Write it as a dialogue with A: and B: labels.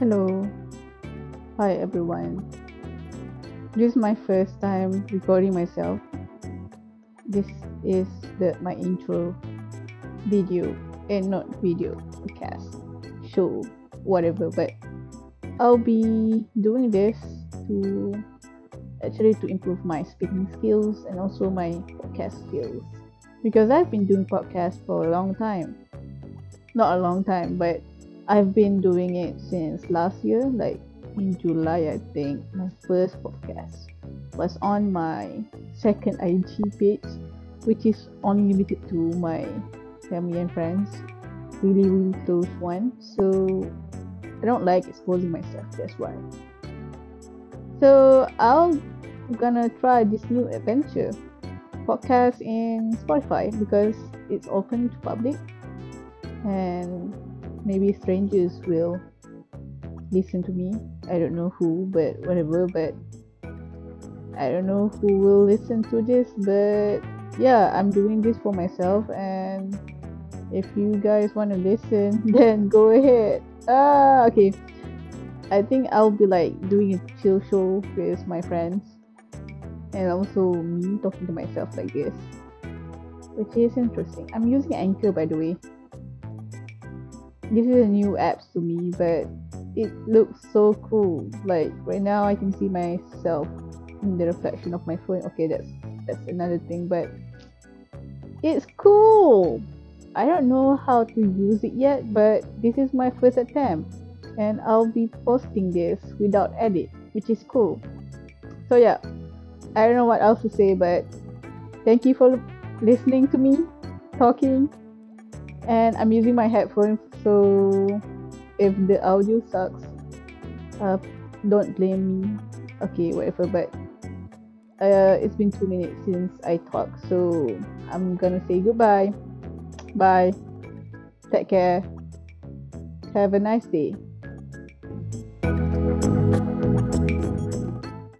A: Hello. Hi everyone. This is my first time recording myself. This is the my intro video and not video podcast show whatever but I'll be doing this to actually to improve my speaking skills and also my podcast skills because I've been doing podcasts for a long time. Not a long time, but I've been doing it since last year, like in July, I think. My first podcast was on my second IG page, which is only limited to my family and friends, really, really close ones. So I don't like exposing myself, that's why. So I'll gonna try this new adventure podcast in Spotify because it's open to public and maybe strangers will listen to me. I don't know who, but whatever. But I don't know who will listen to this, but yeah, I'm doing this for myself. And if you guys want to listen, then go ahead. Ah, okay. I think I'll be like doing a chill show with my friends and also me talking to myself like this, which is interesting. I'm using Anchor by the way this is a new app to me, but it looks so cool. Like right now, I can see myself in the reflection of my phone. Okay, that's that's another thing, but it's cool. I don't know how to use it yet, but this is my first attempt, and I'll be posting this without edit, which is cool. So yeah, I don't know what else to say, but thank you for listening to me talking and I'm using my headphones so if the audio sucks uh, don't blame me. Okay whatever but uh, it's been two minutes since I talked so I'm gonna say goodbye. Bye. Take care. Have a nice day